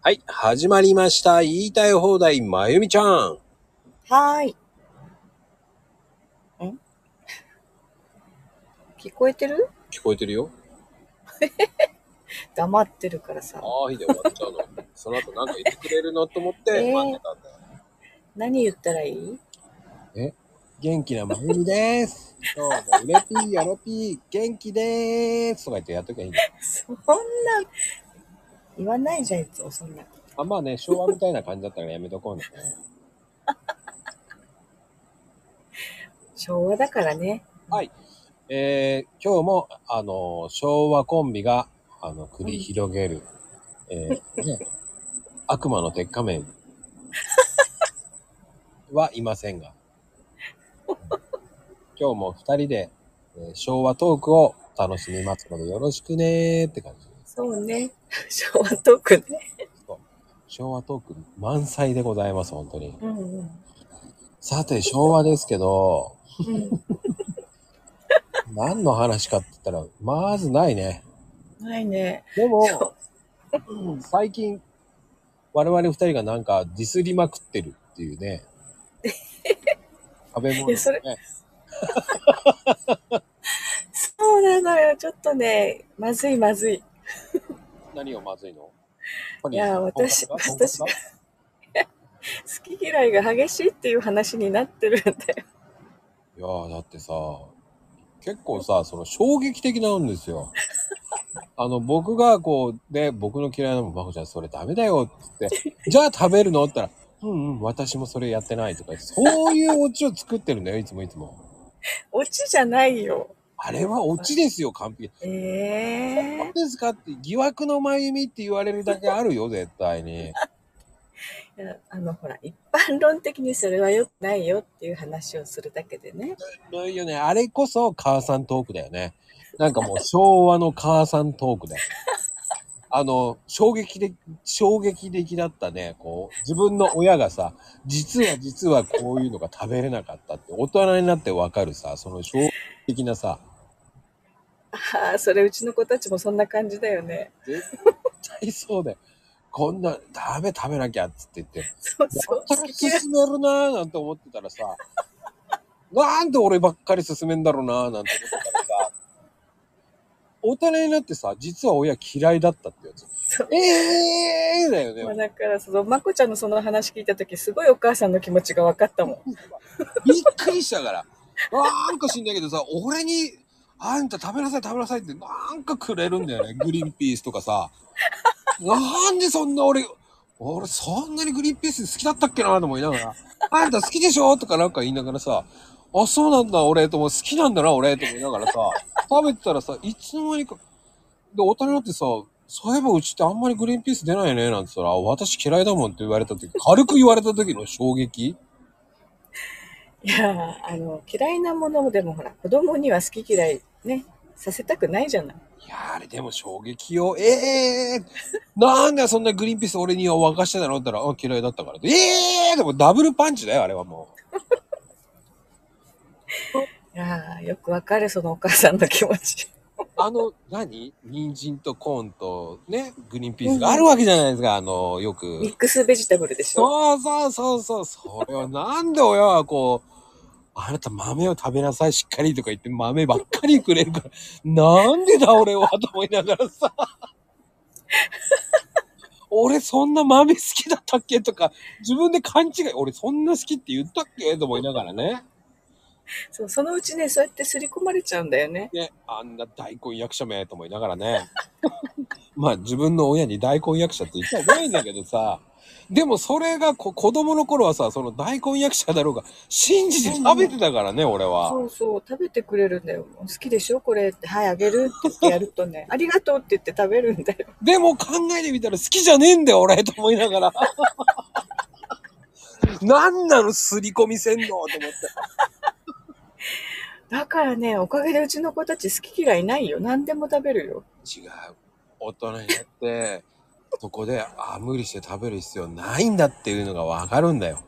はい、始まりました。言いたい放題、まゆみちゃん。はーい。ん？聞こえてる？聞こえてるよ。黙ってるからさ。あーいで終わっちゃうの。その後なんか言ってくれるのと思ってえー待ってたんだよ。何言ったらいい？元気なまゆみです。今日もうれぴーやろぴー、元気でーす。とか言ってやっときゃいいんだよ。そんな、言わないじゃん、いつもそんな。あ、まあね、昭和みたいな感じだったからやめとこうね。昭和だからね。はい。えー、今日も、あの、昭和コンビが、あの、繰り広げる、えー、ね、悪魔の鉄仮面 はいませんが、今日も二人で、えー昭和トークを楽しみますので、よろしくねーって感じです。そうね。昭和トークね。昭和トーク満載でございます、本当に。うんうん。さて、昭和ですけど、うん、何の話かって言ったら、まずないね。ないね。でも、最近、我々二人がなんかディスりまくってるっていうね。食べ物、ね。それ そうなのよ。ちょっとね、まずいまずい。何がまずいの？いや私私 好き嫌いが激しいっていう話になってるんだよ。いやーだってさ、結構さ、その衝撃的なんですよ。あの、僕がこう、で、僕の嫌いなもん、まこちゃんそれダメだよって言って、じゃあ食べるの？って言ったら、うんうん、私もそれやってないとかそういうオチを作ってるんだよ、いつもいつも。オチじゃないよ。あれはオチですよ、完璧。ええ何ですかって疑惑のまゆみって言われるだけあるよ、絶対に。いやあのほら一般論的にそれは良くないよっていう話をするだけでねないよね。あれこそ母さんトークだよね。なんかもう昭和の母さんトークだよ。あの、衝撃的、衝撃的だったね。こう、自分の親がさ、実は実はこういうのが食べれなかったって、大人になってわかるさ、その衝撃的なさ、ああそれうちの子たちもそんな感じだよね絶対そうだよ。こんな、ダメ食べなきゃっつって言って、そうそう進めるなーなんて思ってたらさ、なんで俺ばっかり進めんだろうなーなんて思ってたらさ、大人になってさ、実は親嫌いだったってやつ。ええーだよまあね。だからそのまこちゃんのその話聞いた時すごいお母さんの気持ちが分かったもんびっくりしたから。なんか知んないけどさ、俺に、あんた食べなさい食べなさいってなんかくれるんだよね。グリーンピースとかさ。なんでそんな俺、俺そんなにグリーンピース好きだったっけなと思いながら、あんた好きでしょとかなんか言いながらさ、あ、そうなんだ俺とも好きなんだな俺と思いながらさ、食べてたらさ、いつの間にか、で、大人になってさ、そういえばうちってあんまりグリーンピース出ないねなんて言ったら、私嫌いだもんって言われた時、軽く言われた時の衝撃？いやあの嫌いなものでもほら子供には好き嫌いねさせたくないじゃないいやーあれでも衝撃よ。ええー、なんでそんなグリーンピース俺には沸かしてたのって言ったら、あ、嫌いだったから。ええー、でもダブルパンチだよ、あれはも いやーよくわかるそのお母さんの気持ちう。あの、何？人参とコーンとね、グリーンピースがあるわけじゃないですか、あの、よく。ミックスベジタブルでしょそうそうそうそう。それはなんで親はこう、あなた豆を食べなさい、しっかりとか言って豆ばっかりくれるから、なんでだ俺はと思いながらさ。俺そんな豆好きだったっけとか、自分で勘違い、俺そんな好きって言ったっけと思いながらね。そうそのうちねそうやって刷り込まれちゃうんだよねね、あんな大根役者めと思いながらね。まあ自分の親に大根役者って言ったらないんだけどさ。でもそれがこ子供の頃はさ、その大根役者だろうが、信じて食べてたからね、俺は。そうそう。食べてくれるんだよ。好きでしょ？これって。はいあげるって言ってやるとね。ありがとうって言って食べるんだよ。でも考えてみたら好きじゃねえんだよ、俺と思いながら。なんなの、すり込みせんのと思って。だからねおかげでうちの子たち好き嫌いないよ。何でも食べるよ。違う。大人になって、そこで、あ、無理して食べる必要ないんだっていうのがわかるんだよ。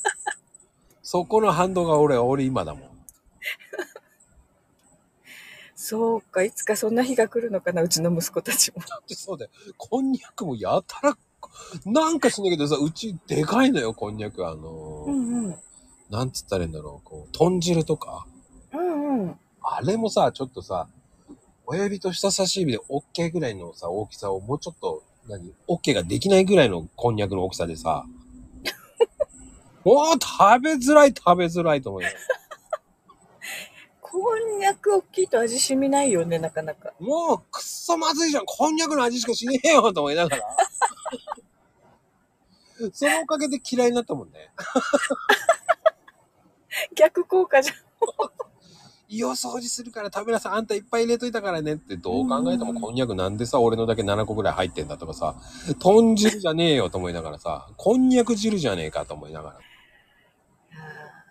そこの反動が俺、俺今だもん。そうか、いつかそんな日が来るのかな、うちの息子たちも。だってそうだよ。こんにゃくもやたら、なんかしないけどさ、うちでかいのよ、こんにゃく。あのーんうん。なんつったらいいんだろう、こう、豚汁とか。うんうん。あれもさ、ちょっとさ、親指と人差し指で OK ぐらいのさ、大きさをもうちょっと、何 ?OK ができないぐらいのこんにゃくの大きさでさ、もう食べづらい食べづらいと思うよ。こんにゃく大きいと味染みないよね、なかなか。もうくっそまずいじゃん。こんにゃくの味しかしねえよと思いながら。そのおかげで嫌いになったもんね。逆効果じゃん。胃を掃除するから食べなさい。あんたいっぱい入れといたからねってどう考えてもうんこんにゃくなんでさ、俺のだけ7個ぐらい入ってんだとかさ、豚汁じゃねえよと思いながらさ、こんにゃく汁じゃねえかと思いながら。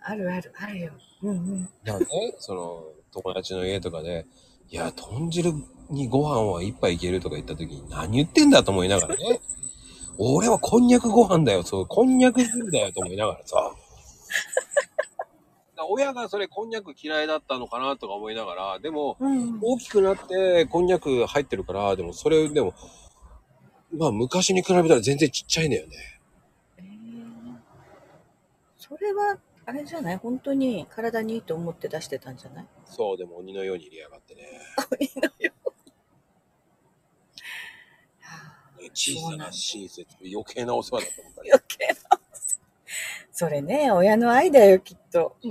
あるある、あるよ。うんうん。だね、その、友達の家とかで、いや、豚汁にご飯は一杯いけるとか言った時に何言ってんだと思いながらね。俺はこんにゃくご飯だよ。そう、こんにゃく汁だよと思いながらさ。親がそれこんにゃく嫌いだったのかなとか思いながら、でも、うん、大きくなってこんにゃく入ってるから、でもそれでも、まあ昔に比べたら全然ちっちゃいんだよね。えーそれは、あれじゃない？本当に体にいいと思って出してたんじゃない？そう、でも鬼のように入れやがってね。いいのよ。小さな親切、余計なお世話だと思ったり。余。それね、親の愛だよ、きっと。あ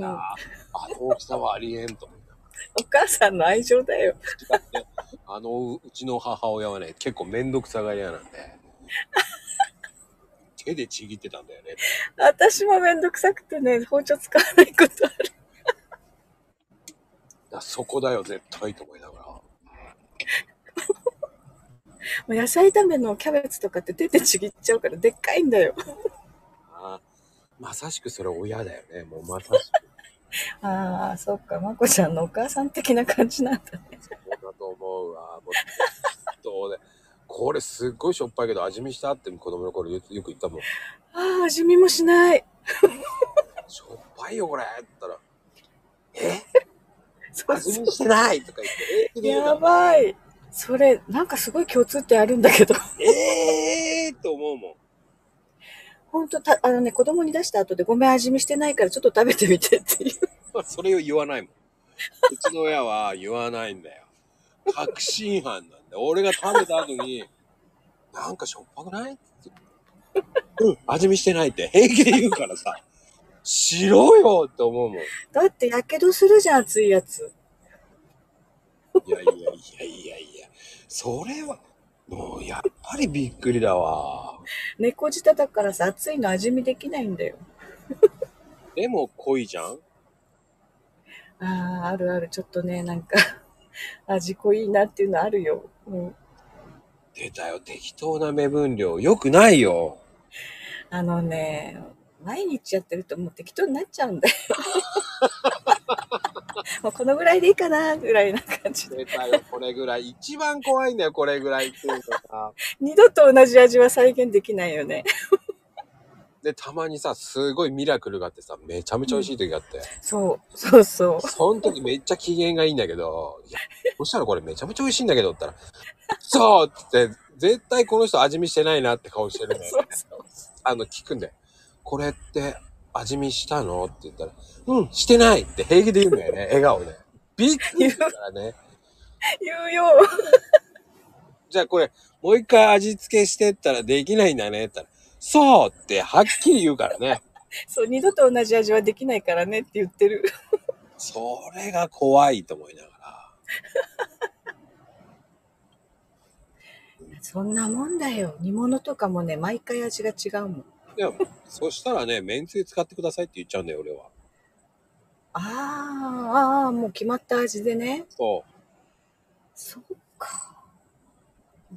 の大きさはありえんと思いながお母さんの愛情だよ。あの、うちの母親はね、結構めんどくさがり屋なんで、手でちぎってたんだよね。私もめんどくさくてね、包丁使わないことある。だそこだよ、絶対と思いながら。もう野菜炒めのキャベツとかって手でちぎっちゃうからでっかいんだよ。まさしくそれ親だよね。もうまさしく。ああ、そっか、まこちゃんのお母さん的な感じなんだね。そうだと思うわ。もうどうで。これすっごいしょっぱいけど味見したって子供の頃よよく言ったもん。ああ、味見もしない。しょっぱいよこれって言ったら、え？そう味見してないとか言って、え？ー、やばい。それ、なんかすごい共通点あるんだけど。えーって思うもん。ほんと、た、あのね、子供に出した後でごめん味見してないからちょっと食べてみてっていう。それを言わないもん。うちの親は言わないんだよ。確信犯なんだよ。俺が食べた後に、なんかしょっぱくない？うん、味見してないって平気で言うからさ、しろよって思うもん。いだって、やけどするじゃん、熱いやつ。やいやいやいやいや、それは、もうやっぱりびっくりだわ。猫舌だからさ、熱いの味見できないんだよ。でも濃いじゃん？ああ、あるある。ちょっとね、なんか、味濃いなっていうのあるよ。うん。出たよ、適当な目分量。よくないよ。あのね、毎日やってるともう適当になっちゃうんだよ。もうこのぐらいでいいかな、ぐらいな感じで。出たよ、これぐらい。一番怖いんだよ、これぐらいっていうのさ。二度と同じ味は再現できないよね。で、たまにさ、すごいミラクルがあってさ、めちゃめちゃ美味しい時があって。そう、そうそう。その時めっちゃ機嫌がいいんだけど、いや、そしたらこれめちゃめちゃ美味しいんだけどったら、そうって絶対この人味見してないなって顔してるね。そうそう。あの、聞くんだよ。これって味見したの？って言ったら、うん、してないって平気で言うんだよね、笑顔で。びっくりするからね。言うよ。じゃあこれ、もう一回味付けしてったらできないんだねって言ったら、そうってはっきり言うからね。そう、二度と同じ味はできないからねって言ってる。それが怖いと思いながら。そんなもんだよ。煮物とかもね、毎回味が違うもん。いや、そしたらね、めんつゆ使ってくださいって言っちゃうんだよ、俺は。あーあー、もう決まった味でね。そそうか。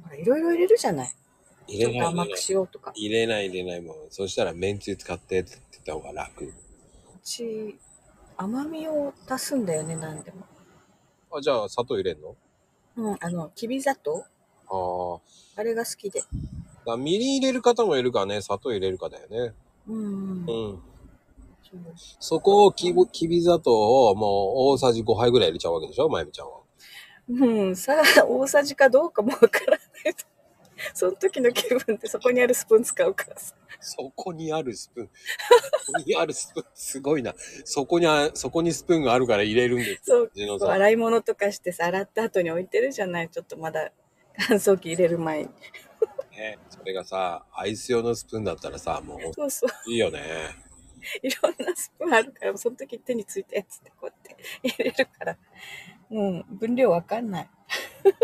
ほら、いろいろ入れるじゃない。う。入れない甘く。しようとか。入れない入れないもん。そしたらめんつゆ使ってって言った方が楽。うち、甘みを足すんだよね、何でも。あ、じゃあ砂糖入れんの？うん、あの、きび砂糖ああ。あれが好きで。だみりん入れる方もいるからね、砂糖入れるかだよね。うん、うん。うん。そこをきぼきび砂糖をもう大さじ5杯ぐらい入れちゃうわけでしょまゆみちゃんは。うん、さあ、大さじかどうかもわからないと。その時の気分でそこにあるスプーン使うからさ。そこにあるスプーン。そこにあるスプーン、すごいな。そこにあ、そこにスプーンがあるから入れるんです。そう。洗い物とかしてさ、洗った後に置いてるじゃない。ちょっとまだ乾燥機入れる前に。ね、それがさ、アイス用のスプーンだったらさ、もそうそう。ういいよね。いろんなスプーンあるから、その時手についたやつってこうやって入れるから。うん、分量わかんない。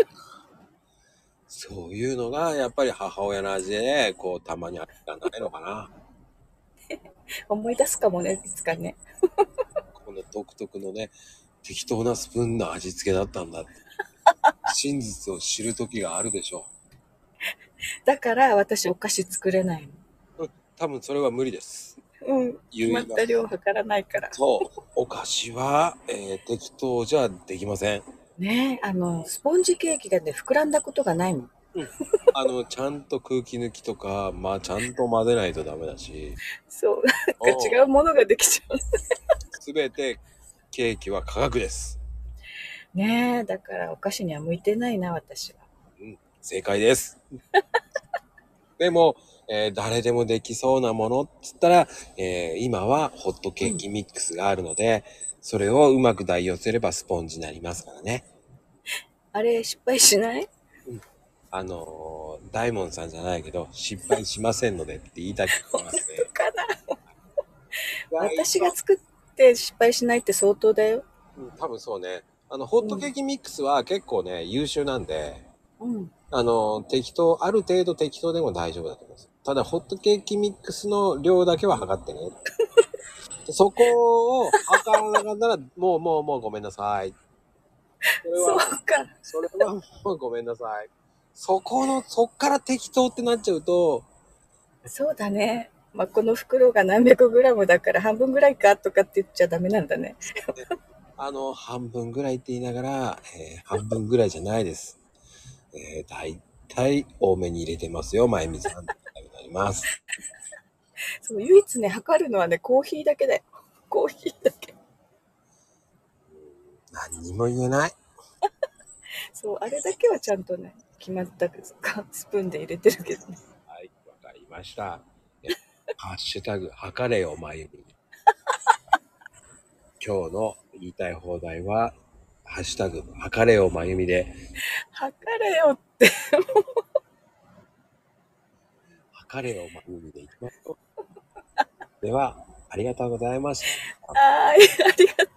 そういうのが、やっぱり母親の味で、こう、たまにあったんじゃないのかな。思い出すかもね、いつかね。この独特のね、適当なスプーンの味付けだったんだって。真実を知る時があるでしょ だから私お菓子作れないう。多分それは無理です。の。うん。決まった量測らないから。そう。お菓子は、えー適当じゃできません。ねえ、あの、スポンジケーキがね、膨らんだことがないもん。あの、ちゃんと空気抜きとか、まあ、ちゃんと混ぜないとダメだし。そう、なんか違うものができちゃう。すべてケーキは科学です。ねえ、だからお菓子には向いてないな、私は。正解です。でも、えー誰でもできそうなものっつったら、えー今はホットケーキミックスがあるので、それをうまく代用すればスポンジになりますからね。あれ、失敗しない？あのー大門さんじゃないけど、失敗しませんのでって言いたくなりますね。かな？私が作って失敗しないって相当だよ。うん多分そうね。あの、ホットケーキミックスは結構ね、優秀なんで、うん。あの、適当、ある程度適当でも大丈夫だと思います。ただ、ホットケーキミックスの量だけは測ってね。そこを測らなかったら、もうもうもうごめんなさい。それそうは、か。それはもうごめんなさい。そこの、そっから適当ってなっちゃうと、そうだね。まあ、この袋が何百グラムだから半分ぐらいかとかって言っちゃダメなんだね。あの、半分ぐらいって言いながら、えー半分ぐらいじゃないです。えー、だいたい多めに入れてますよ、まゆみさん。ってなります。そう、唯一ね、測るのはね、コーヒーだけだよ。コーヒーだけ。何にも言えない。そう、あれだけはちゃんとね、決まったスプーンで入れてるけどね。はい、わかりました。えハッシュタグ、測れよ、まゆみ。今日の言いたい放題は、ハッシュタグ、測れよ、まゆみで、測れよって。測れよ、まゆみでいきましょう。では、ありがとうございました。はーい、ありがとう。